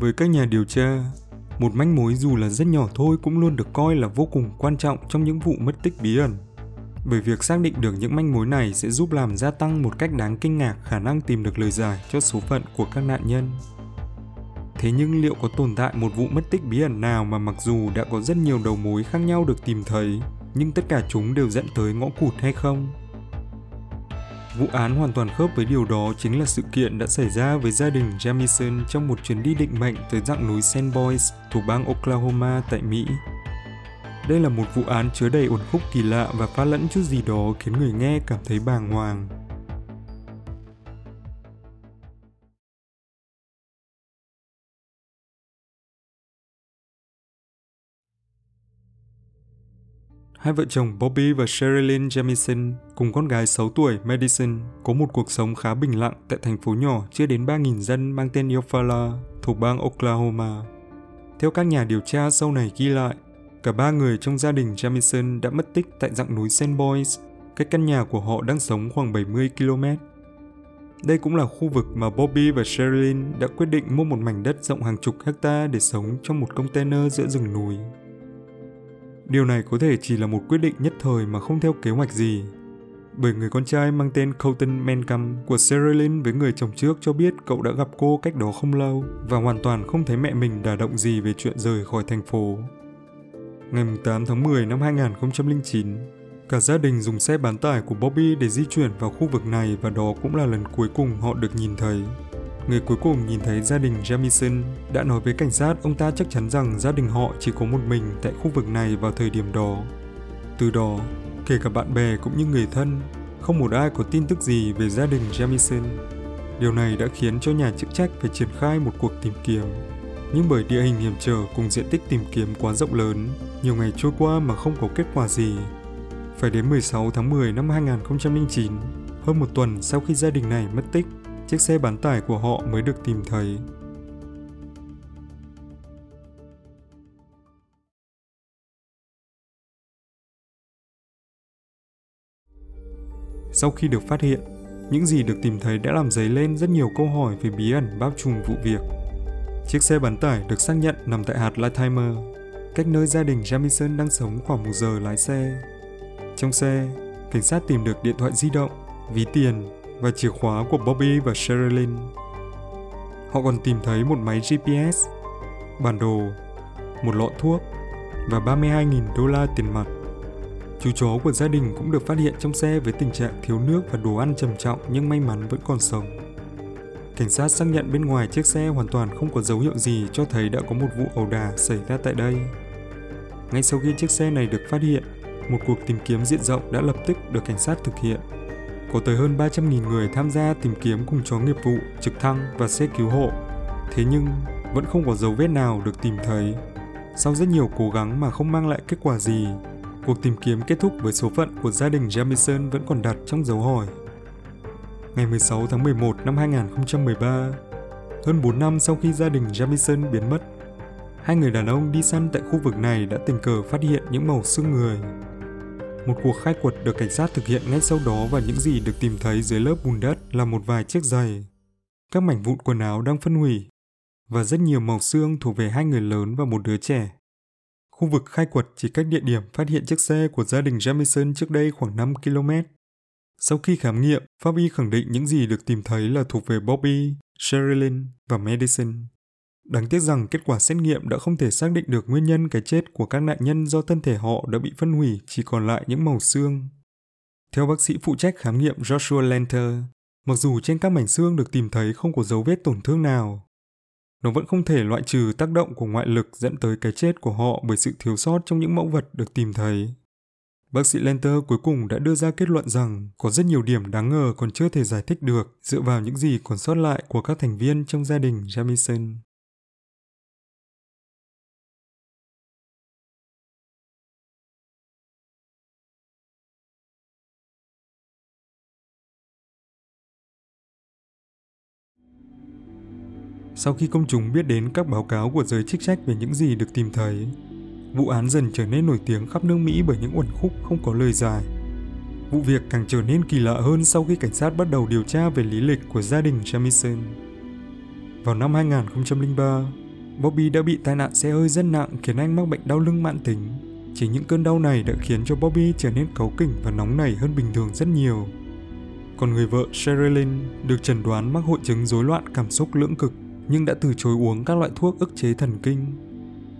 Với các nhà điều tra, một manh mối dù là rất nhỏ thôi cũng luôn được coi là vô cùng quan trọng trong những vụ mất tích bí ẩn. Bởi việc xác định được những manh mối này sẽ giúp làm gia tăng một cách đáng kinh ngạc khả năng tìm được lời giải cho số phận của các nạn nhân. Thế nhưng liệu có tồn tại một vụ mất tích bí ẩn nào mà mặc dù đã có rất nhiều đầu mối khác nhau được tìm thấy, nhưng tất cả chúng đều dẫn tới ngõ cụt hay không? Vụ án hoàn toàn khớp với điều đó chính là sự kiện đã xảy ra với gia đình Jamison trong một chuyến đi định mệnh tới dạng núi Sand Boys thuộc bang Oklahoma, tại Mỹ. Đây là một vụ án chứa đầy ổn khúc kỳ lạ và pha lẫn chút gì đó khiến người nghe cảm thấy bàng hoàng. Hai vợ chồng Bobby và Sherilyn Jamison cùng con gái 6 tuổi Madison có một cuộc sống khá bình lặng tại thành phố nhỏ chưa đến 3.000 dân mang tên Eufaula thuộc bang Oklahoma. Theo các nhà điều tra sau này ghi lại, cả ba người trong gia đình Jamison đã mất tích tại dặng núi Sand Boys, cách căn nhà của họ đang sống khoảng 70 km. Đây cũng là khu vực mà Bobby và Sherilyn đã quyết định mua một mảnh đất rộng hàng chục hecta để sống trong một container giữa rừng núi. Điều này có thể chỉ là một quyết định nhất thời mà không theo kế hoạch gì. Bởi người con trai mang tên Colton Mencam của Sarah Lynn với người chồng trước cho biết cậu đã gặp cô cách đó không lâu và hoàn toàn không thấy mẹ mình đả động gì về chuyện rời khỏi thành phố. Ngày 8 tháng 10 năm 2009, cả gia đình dùng xe bán tải của Bobby để di chuyển vào khu vực này và đó cũng là lần cuối cùng họ được nhìn thấy. Người cuối cùng nhìn thấy gia đình Jamison đã nói với cảnh sát ông ta chắc chắn rằng gia đình họ chỉ có một mình tại khu vực này vào thời điểm đó. Từ đó, kể cả bạn bè cũng như người thân, không một ai có tin tức gì về gia đình Jamison. Điều này đã khiến cho nhà chức trách phải triển khai một cuộc tìm kiếm. Nhưng bởi địa hình hiểm trở cùng diện tích tìm kiếm quá rộng lớn, nhiều ngày trôi qua mà không có kết quả gì. Phải đến 16 tháng 10 năm 2009, hơn một tuần sau khi gia đình này mất tích, chiếc xe bán tải của họ mới được tìm thấy. Sau khi được phát hiện, những gì được tìm thấy đã làm dấy lên rất nhiều câu hỏi về bí ẩn bao trùm vụ việc. Chiếc xe bán tải được xác nhận nằm tại hạt Latimer, cách nơi gia đình Jamison đang sống khoảng một giờ lái xe. Trong xe, cảnh sát tìm được điện thoại di động, ví tiền và chìa khóa của Bobby và Sherilyn. Họ còn tìm thấy một máy GPS, bản đồ, một lọ thuốc và 32.000 đô la tiền mặt. Chú chó của gia đình cũng được phát hiện trong xe với tình trạng thiếu nước và đồ ăn trầm trọng nhưng may mắn vẫn còn sống. Cảnh sát xác nhận bên ngoài chiếc xe hoàn toàn không có dấu hiệu gì cho thấy đã có một vụ ẩu đả xảy ra tại đây. Ngay sau khi chiếc xe này được phát hiện, một cuộc tìm kiếm diện rộng đã lập tức được cảnh sát thực hiện có tới hơn 300.000 người tham gia tìm kiếm cùng chó nghiệp vụ, trực thăng và xe cứu hộ. Thế nhưng, vẫn không có dấu vết nào được tìm thấy. Sau rất nhiều cố gắng mà không mang lại kết quả gì, cuộc tìm kiếm kết thúc với số phận của gia đình Jamison vẫn còn đặt trong dấu hỏi. Ngày 16 tháng 11 năm 2013, hơn 4 năm sau khi gia đình Jamison biến mất, hai người đàn ông đi săn tại khu vực này đã tình cờ phát hiện những màu xương người một cuộc khai quật được cảnh sát thực hiện ngay sau đó và những gì được tìm thấy dưới lớp bùn đất là một vài chiếc giày, các mảnh vụn quần áo đang phân hủy và rất nhiều màu xương thuộc về hai người lớn và một đứa trẻ. Khu vực khai quật chỉ cách địa điểm phát hiện chiếc xe của gia đình Jamison trước đây khoảng 5 km. Sau khi khám nghiệm, pháp y khẳng định những gì được tìm thấy là thuộc về Bobby, Sherilyn và Madison. Đáng tiếc rằng kết quả xét nghiệm đã không thể xác định được nguyên nhân cái chết của các nạn nhân do thân thể họ đã bị phân hủy chỉ còn lại những màu xương. Theo bác sĩ phụ trách khám nghiệm Joshua Lenter, mặc dù trên các mảnh xương được tìm thấy không có dấu vết tổn thương nào, nó vẫn không thể loại trừ tác động của ngoại lực dẫn tới cái chết của họ bởi sự thiếu sót trong những mẫu vật được tìm thấy. Bác sĩ Lenter cuối cùng đã đưa ra kết luận rằng có rất nhiều điểm đáng ngờ còn chưa thể giải thích được dựa vào những gì còn sót lại của các thành viên trong gia đình Jamison. Sau khi công chúng biết đến các báo cáo của giới chức trách về những gì được tìm thấy, vụ án dần trở nên nổi tiếng khắp nước Mỹ bởi những uẩn khúc không có lời giải. Vụ việc càng trở nên kỳ lạ hơn sau khi cảnh sát bắt đầu điều tra về lý lịch của gia đình Jamison. Vào năm 2003, Bobby đã bị tai nạn xe hơi rất nặng khiến anh mắc bệnh đau lưng mãn tính. Chỉ những cơn đau này đã khiến cho Bobby trở nên cáu kỉnh và nóng nảy hơn bình thường rất nhiều. Còn người vợ Sherilyn được chẩn đoán mắc hội chứng rối loạn cảm xúc lưỡng cực nhưng đã từ chối uống các loại thuốc ức chế thần kinh.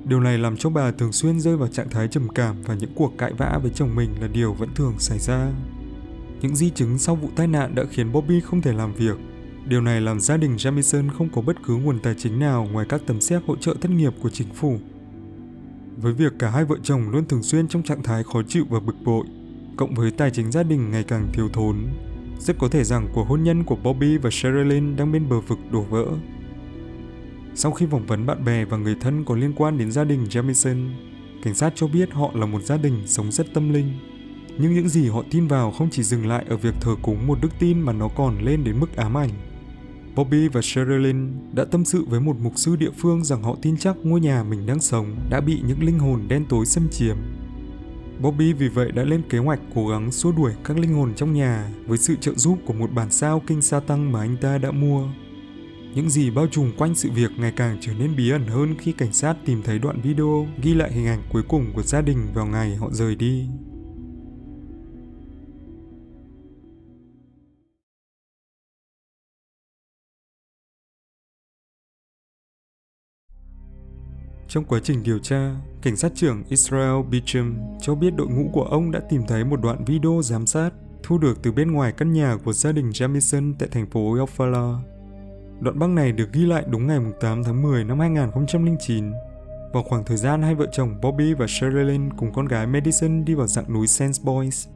Điều này làm cho bà thường xuyên rơi vào trạng thái trầm cảm và những cuộc cãi vã với chồng mình là điều vẫn thường xảy ra. Những di chứng sau vụ tai nạn đã khiến Bobby không thể làm việc. Điều này làm gia đình Jamison không có bất cứ nguồn tài chính nào ngoài các tấm séc hỗ trợ thất nghiệp của chính phủ. Với việc cả hai vợ chồng luôn thường xuyên trong trạng thái khó chịu và bực bội, cộng với tài chính gia đình ngày càng thiếu thốn, rất có thể rằng cuộc hôn nhân của Bobby và Sherilyn đang bên bờ vực đổ vỡ. Sau khi phỏng vấn bạn bè và người thân có liên quan đến gia đình Jamison, cảnh sát cho biết họ là một gia đình sống rất tâm linh. Nhưng những gì họ tin vào không chỉ dừng lại ở việc thờ cúng một đức tin mà nó còn lên đến mức ám ảnh. Bobby và Sherilyn đã tâm sự với một mục sư địa phương rằng họ tin chắc ngôi nhà mình đang sống đã bị những linh hồn đen tối xâm chiếm. Bobby vì vậy đã lên kế hoạch cố gắng xua đuổi các linh hồn trong nhà với sự trợ giúp của một bản sao kinh sa tăng mà anh ta đã mua. Những gì bao trùm quanh sự việc ngày càng trở nên bí ẩn hơn khi cảnh sát tìm thấy đoạn video ghi lại hình ảnh cuối cùng của gia đình vào ngày họ rời đi. Trong quá trình điều tra, cảnh sát trưởng Israel Beecham cho biết đội ngũ của ông đã tìm thấy một đoạn video giám sát thu được từ bên ngoài căn nhà của gia đình Jamison tại thành phố Eufaula. Đoạn băng này được ghi lại đúng ngày 8 tháng 10 năm 2009. Vào khoảng thời gian hai vợ chồng Bobby và Sherilyn cùng con gái Madison đi vào dạng núi Sands Boys.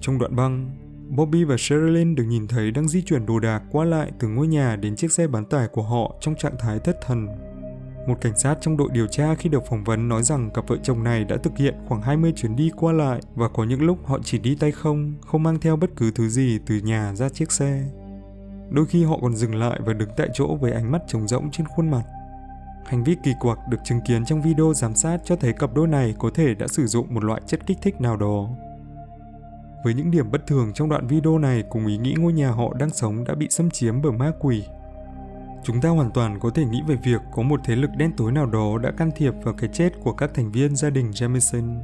Trong đoạn băng, Bobby và Sherilyn được nhìn thấy đang di chuyển đồ đạc qua lại từ ngôi nhà đến chiếc xe bán tải của họ trong trạng thái thất thần một cảnh sát trong đội điều tra khi được phỏng vấn nói rằng cặp vợ chồng này đã thực hiện khoảng 20 chuyến đi qua lại và có những lúc họ chỉ đi tay không, không mang theo bất cứ thứ gì từ nhà ra chiếc xe. Đôi khi họ còn dừng lại và đứng tại chỗ với ánh mắt trống rỗng trên khuôn mặt. Hành vi kỳ quặc được chứng kiến trong video giám sát cho thấy cặp đôi này có thể đã sử dụng một loại chất kích thích nào đó. Với những điểm bất thường trong đoạn video này cùng ý nghĩ ngôi nhà họ đang sống đã bị xâm chiếm bởi ma quỷ Chúng ta hoàn toàn có thể nghĩ về việc có một thế lực đen tối nào đó đã can thiệp vào cái chết của các thành viên gia đình Jameson.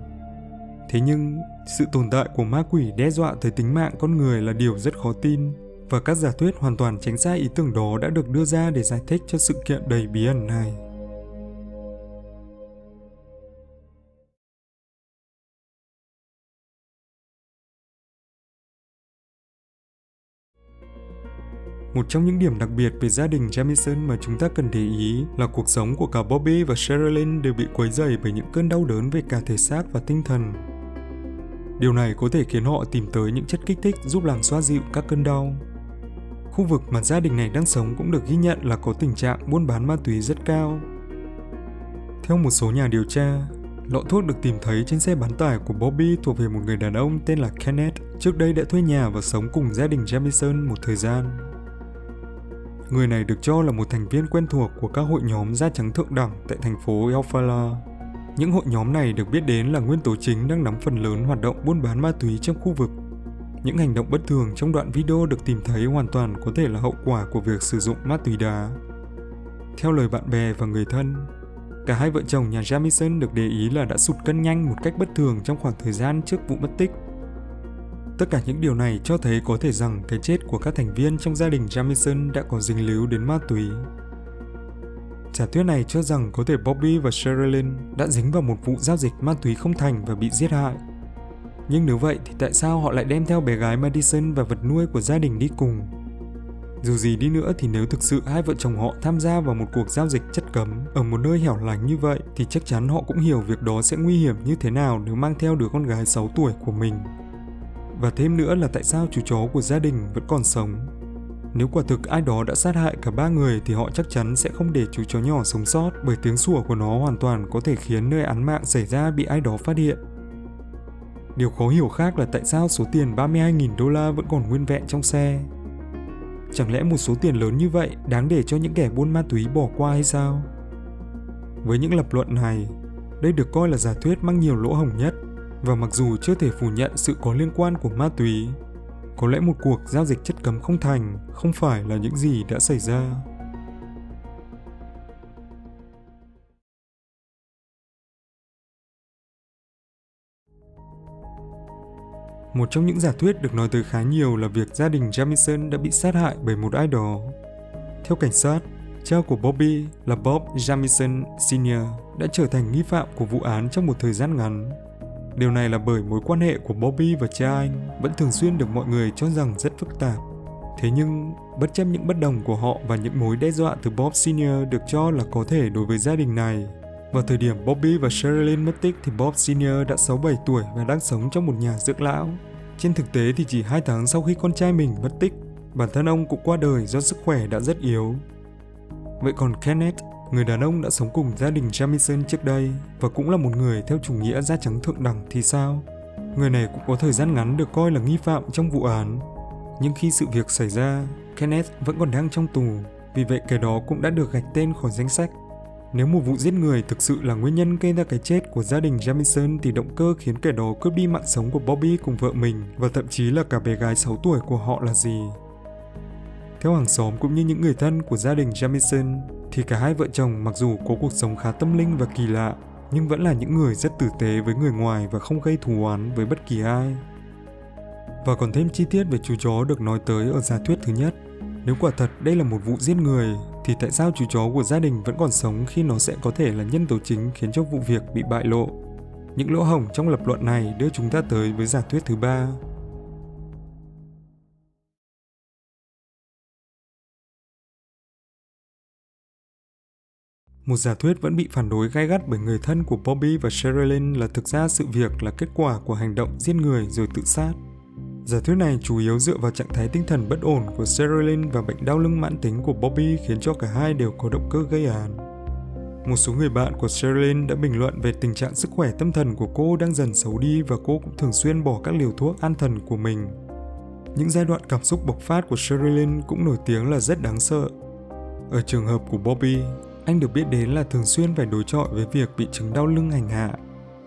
Thế nhưng, sự tồn tại của ma quỷ đe dọa tới tính mạng con người là điều rất khó tin, và các giả thuyết hoàn toàn tránh xa ý tưởng đó đã được đưa ra để giải thích cho sự kiện đầy bí ẩn này. Một trong những điểm đặc biệt về gia đình Jamison mà chúng ta cần để ý là cuộc sống của cả Bobby và Sherilyn đều bị quấy rầy bởi những cơn đau đớn về cả thể xác và tinh thần. Điều này có thể khiến họ tìm tới những chất kích thích giúp làm xoa dịu các cơn đau. Khu vực mà gia đình này đang sống cũng được ghi nhận là có tình trạng buôn bán ma túy rất cao. Theo một số nhà điều tra, lọ thuốc được tìm thấy trên xe bán tải của Bobby thuộc về một người đàn ông tên là Kenneth, trước đây đã thuê nhà và sống cùng gia đình Jamison một thời gian. Người này được cho là một thành viên quen thuộc của các hội nhóm da trắng thượng đẳng tại thành phố Eufaula. Những hội nhóm này được biết đến là nguyên tố chính đang nắm phần lớn hoạt động buôn bán ma túy trong khu vực. Những hành động bất thường trong đoạn video được tìm thấy hoàn toàn có thể là hậu quả của việc sử dụng ma túy đá. Theo lời bạn bè và người thân, cả hai vợ chồng nhà Jamison được để ý là đã sụt cân nhanh một cách bất thường trong khoảng thời gian trước vụ mất tích. Tất cả những điều này cho thấy có thể rằng cái chết của các thành viên trong gia đình Jamison đã có dính líu đến ma túy. Giả thuyết này cho rằng có thể Bobby và Sherilyn đã dính vào một vụ giao dịch ma túy không thành và bị giết hại. Nhưng nếu vậy thì tại sao họ lại đem theo bé gái Madison và vật nuôi của gia đình đi cùng? Dù gì đi nữa thì nếu thực sự hai vợ chồng họ tham gia vào một cuộc giao dịch chất cấm ở một nơi hẻo lánh như vậy thì chắc chắn họ cũng hiểu việc đó sẽ nguy hiểm như thế nào nếu mang theo đứa con gái 6 tuổi của mình. Và thêm nữa là tại sao chú chó của gia đình vẫn còn sống. Nếu quả thực ai đó đã sát hại cả ba người thì họ chắc chắn sẽ không để chú chó nhỏ sống sót bởi tiếng sủa của nó hoàn toàn có thể khiến nơi án mạng xảy ra bị ai đó phát hiện. Điều khó hiểu khác là tại sao số tiền 32.000 đô la vẫn còn nguyên vẹn trong xe. Chẳng lẽ một số tiền lớn như vậy đáng để cho những kẻ buôn ma túy bỏ qua hay sao? Với những lập luận này, đây được coi là giả thuyết mang nhiều lỗ hổng nhất và mặc dù chưa thể phủ nhận sự có liên quan của ma túy, có lẽ một cuộc giao dịch chất cấm không thành không phải là những gì đã xảy ra. Một trong những giả thuyết được nói tới khá nhiều là việc gia đình Jamison đã bị sát hại bởi một ai đó. Theo cảnh sát, cha của Bobby là Bob Jamison Sr. đã trở thành nghi phạm của vụ án trong một thời gian ngắn. Điều này là bởi mối quan hệ của Bobby và cha anh vẫn thường xuyên được mọi người cho rằng rất phức tạp. Thế nhưng, bất chấp những bất đồng của họ và những mối đe dọa từ Bob Sr. được cho là có thể đối với gia đình này, vào thời điểm Bobby và Sherilyn mất tích thì Bob Sr. đã 67 tuổi và đang sống trong một nhà dưỡng lão. Trên thực tế thì chỉ 2 tháng sau khi con trai mình mất tích, bản thân ông cũng qua đời do sức khỏe đã rất yếu. Vậy còn Kenneth, người đàn ông đã sống cùng gia đình Jamison trước đây và cũng là một người theo chủ nghĩa da trắng thượng đẳng thì sao? Người này cũng có thời gian ngắn được coi là nghi phạm trong vụ án. Nhưng khi sự việc xảy ra, Kenneth vẫn còn đang trong tù, vì vậy kẻ đó cũng đã được gạch tên khỏi danh sách. Nếu một vụ giết người thực sự là nguyên nhân gây ra cái chết của gia đình Jamison thì động cơ khiến kẻ đó cướp đi mạng sống của Bobby cùng vợ mình và thậm chí là cả bé gái 6 tuổi của họ là gì? Theo hàng xóm cũng như những người thân của gia đình Jamison thì cả hai vợ chồng mặc dù có cuộc sống khá tâm linh và kỳ lạ nhưng vẫn là những người rất tử tế với người ngoài và không gây thù oán với bất kỳ ai. Và còn thêm chi tiết về chú chó được nói tới ở giả thuyết thứ nhất. Nếu quả thật đây là một vụ giết người, thì tại sao chú chó của gia đình vẫn còn sống khi nó sẽ có thể là nhân tố chính khiến cho vụ việc bị bại lộ? Những lỗ hổng trong lập luận này đưa chúng ta tới với giả thuyết thứ ba. Một giả thuyết vẫn bị phản đối gai gắt bởi người thân của Bobby và Sherilyn là thực ra sự việc là kết quả của hành động giết người rồi tự sát. Giả thuyết này chủ yếu dựa vào trạng thái tinh thần bất ổn của Sherilyn và bệnh đau lưng mãn tính của Bobby khiến cho cả hai đều có động cơ gây án. Một số người bạn của Sherilyn đã bình luận về tình trạng sức khỏe tâm thần của cô đang dần xấu đi và cô cũng thường xuyên bỏ các liều thuốc an thần của mình. Những giai đoạn cảm xúc bộc phát của Sherilyn cũng nổi tiếng là rất đáng sợ. Ở trường hợp của Bobby, anh được biết đến là thường xuyên phải đối chọi với việc bị chứng đau lưng hành hạ.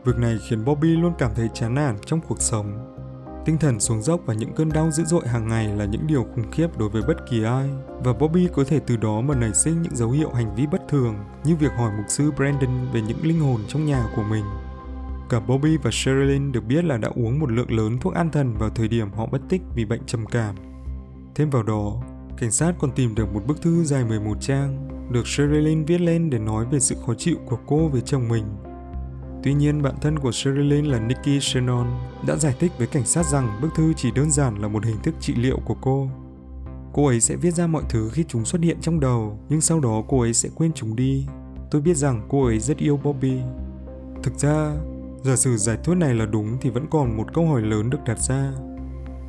Việc này khiến Bobby luôn cảm thấy chán nản trong cuộc sống. Tinh thần xuống dốc và những cơn đau dữ dội hàng ngày là những điều khủng khiếp đối với bất kỳ ai, và Bobby có thể từ đó mà nảy sinh những dấu hiệu hành vi bất thường, như việc hỏi mục sư Brandon về những linh hồn trong nhà của mình. Cả Bobby và Sherilyn được biết là đã uống một lượng lớn thuốc an thần vào thời điểm họ bất tích vì bệnh trầm cảm. Thêm vào đó, cảnh sát còn tìm được một bức thư dài 11 trang, được Sherilyn viết lên để nói về sự khó chịu của cô về chồng mình Tuy nhiên, bạn thân của Sherilyn là Nikki Shannon đã giải thích với cảnh sát rằng bức thư chỉ đơn giản là một hình thức trị liệu của cô. Cô ấy sẽ viết ra mọi thứ khi chúng xuất hiện trong đầu, nhưng sau đó cô ấy sẽ quên chúng đi. Tôi biết rằng cô ấy rất yêu Bobby. Thực ra, giả sử giải thuyết này là đúng thì vẫn còn một câu hỏi lớn được đặt ra.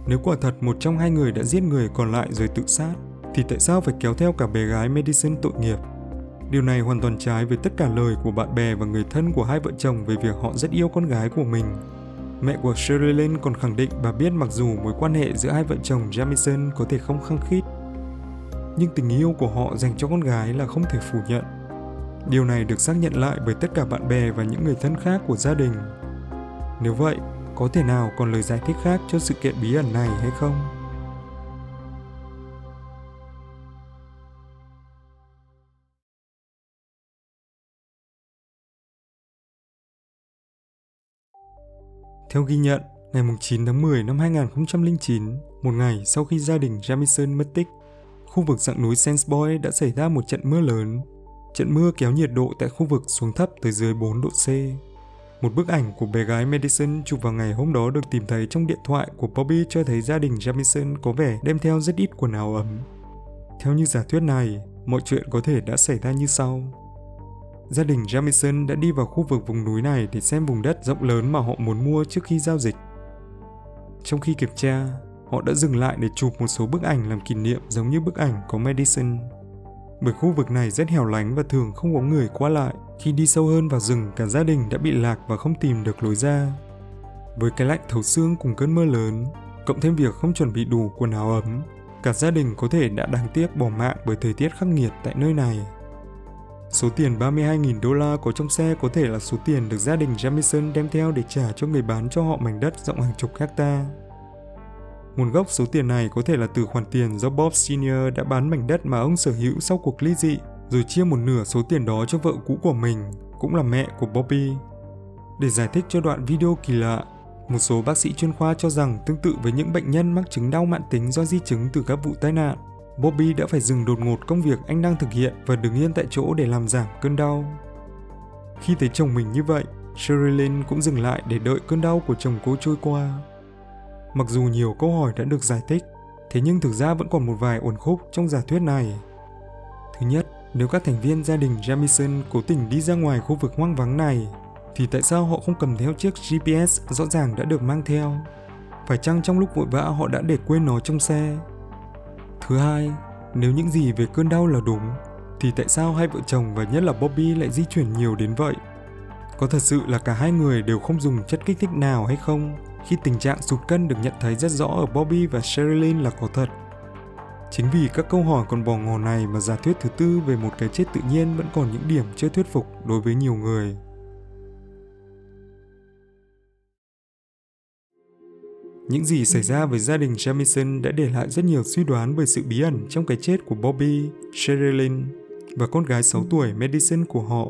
Nếu quả thật một trong hai người đã giết người còn lại rồi tự sát, thì tại sao phải kéo theo cả bé gái Madison tội nghiệp? Điều này hoàn toàn trái với tất cả lời của bạn bè và người thân của hai vợ chồng về việc họ rất yêu con gái của mình. Mẹ của Sherilyn còn khẳng định bà biết mặc dù mối quan hệ giữa hai vợ chồng Jamison có thể không khăng khít, nhưng tình yêu của họ dành cho con gái là không thể phủ nhận. Điều này được xác nhận lại bởi tất cả bạn bè và những người thân khác của gia đình. Nếu vậy, có thể nào còn lời giải thích khác cho sự kiện bí ẩn này hay không? Theo ghi nhận, ngày 9 tháng 10 năm 2009, một ngày sau khi gia đình Jamison mất tích, khu vực dạng núi Sandboy đã xảy ra một trận mưa lớn. Trận mưa kéo nhiệt độ tại khu vực xuống thấp tới dưới 4 độ C. Một bức ảnh của bé gái Madison chụp vào ngày hôm đó được tìm thấy trong điện thoại của Bobby cho thấy gia đình Jamison có vẻ đem theo rất ít quần áo ấm. Theo như giả thuyết này, mọi chuyện có thể đã xảy ra như sau gia đình Jamison đã đi vào khu vực vùng núi này để xem vùng đất rộng lớn mà họ muốn mua trước khi giao dịch. Trong khi kiểm tra, họ đã dừng lại để chụp một số bức ảnh làm kỷ niệm giống như bức ảnh có Madison. Bởi khu vực này rất hẻo lánh và thường không có người qua lại. Khi đi sâu hơn vào rừng, cả gia đình đã bị lạc và không tìm được lối ra. Với cái lạnh thấu xương cùng cơn mưa lớn, cộng thêm việc không chuẩn bị đủ quần áo ấm, cả gia đình có thể đã đáng tiếc bỏ mạng bởi thời tiết khắc nghiệt tại nơi này. Số tiền 32.000 đô la có trong xe có thể là số tiền được gia đình Jamison đem theo để trả cho người bán cho họ mảnh đất rộng hàng chục hecta. Nguồn gốc số tiền này có thể là từ khoản tiền do Bob Sr. đã bán mảnh đất mà ông sở hữu sau cuộc ly dị, rồi chia một nửa số tiền đó cho vợ cũ của mình, cũng là mẹ của Bobby. Để giải thích cho đoạn video kỳ lạ, Một số bác sĩ chuyên khoa cho rằng tương tự với những bệnh nhân mắc chứng đau mãn tính do di chứng từ các vụ tai nạn, Bobby đã phải dừng đột ngột công việc anh đang thực hiện và đứng yên tại chỗ để làm giảm cơn đau. Khi thấy chồng mình như vậy, Sherilyn cũng dừng lại để đợi cơn đau của chồng cô trôi qua. Mặc dù nhiều câu hỏi đã được giải thích, thế nhưng thực ra vẫn còn một vài uẩn khúc trong giả thuyết này. Thứ nhất, nếu các thành viên gia đình Jamison cố tình đi ra ngoài khu vực hoang vắng này, thì tại sao họ không cầm theo chiếc GPS rõ ràng đã được mang theo? Phải chăng trong lúc vội vã họ đã để quên nó trong xe? Thứ hai, nếu những gì về cơn đau là đúng, thì tại sao hai vợ chồng và nhất là Bobby lại di chuyển nhiều đến vậy? Có thật sự là cả hai người đều không dùng chất kích thích nào hay không? Khi tình trạng sụt cân được nhận thấy rất rõ ở Bobby và Sherilyn là có thật. Chính vì các câu hỏi còn bò ngò này mà giả thuyết thứ tư về một cái chết tự nhiên vẫn còn những điểm chưa thuyết phục đối với nhiều người. Những gì xảy ra với gia đình Jamison đã để lại rất nhiều suy đoán về sự bí ẩn trong cái chết của Bobby, Sherilyn và con gái 6 tuổi Madison của họ.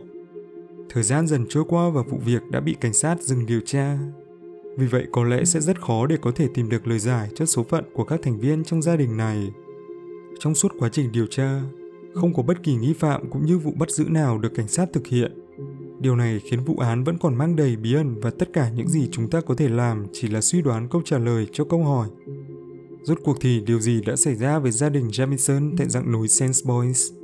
Thời gian dần trôi qua và vụ việc đã bị cảnh sát dừng điều tra. Vì vậy có lẽ sẽ rất khó để có thể tìm được lời giải cho số phận của các thành viên trong gia đình này. Trong suốt quá trình điều tra, không có bất kỳ nghi phạm cũng như vụ bắt giữ nào được cảnh sát thực hiện. Điều này khiến vụ án vẫn còn mang đầy bí ẩn và tất cả những gì chúng ta có thể làm chỉ là suy đoán câu trả lời cho câu hỏi. Rốt cuộc thì điều gì đã xảy ra với gia đình Jamison tại dạng núi Saint Boys?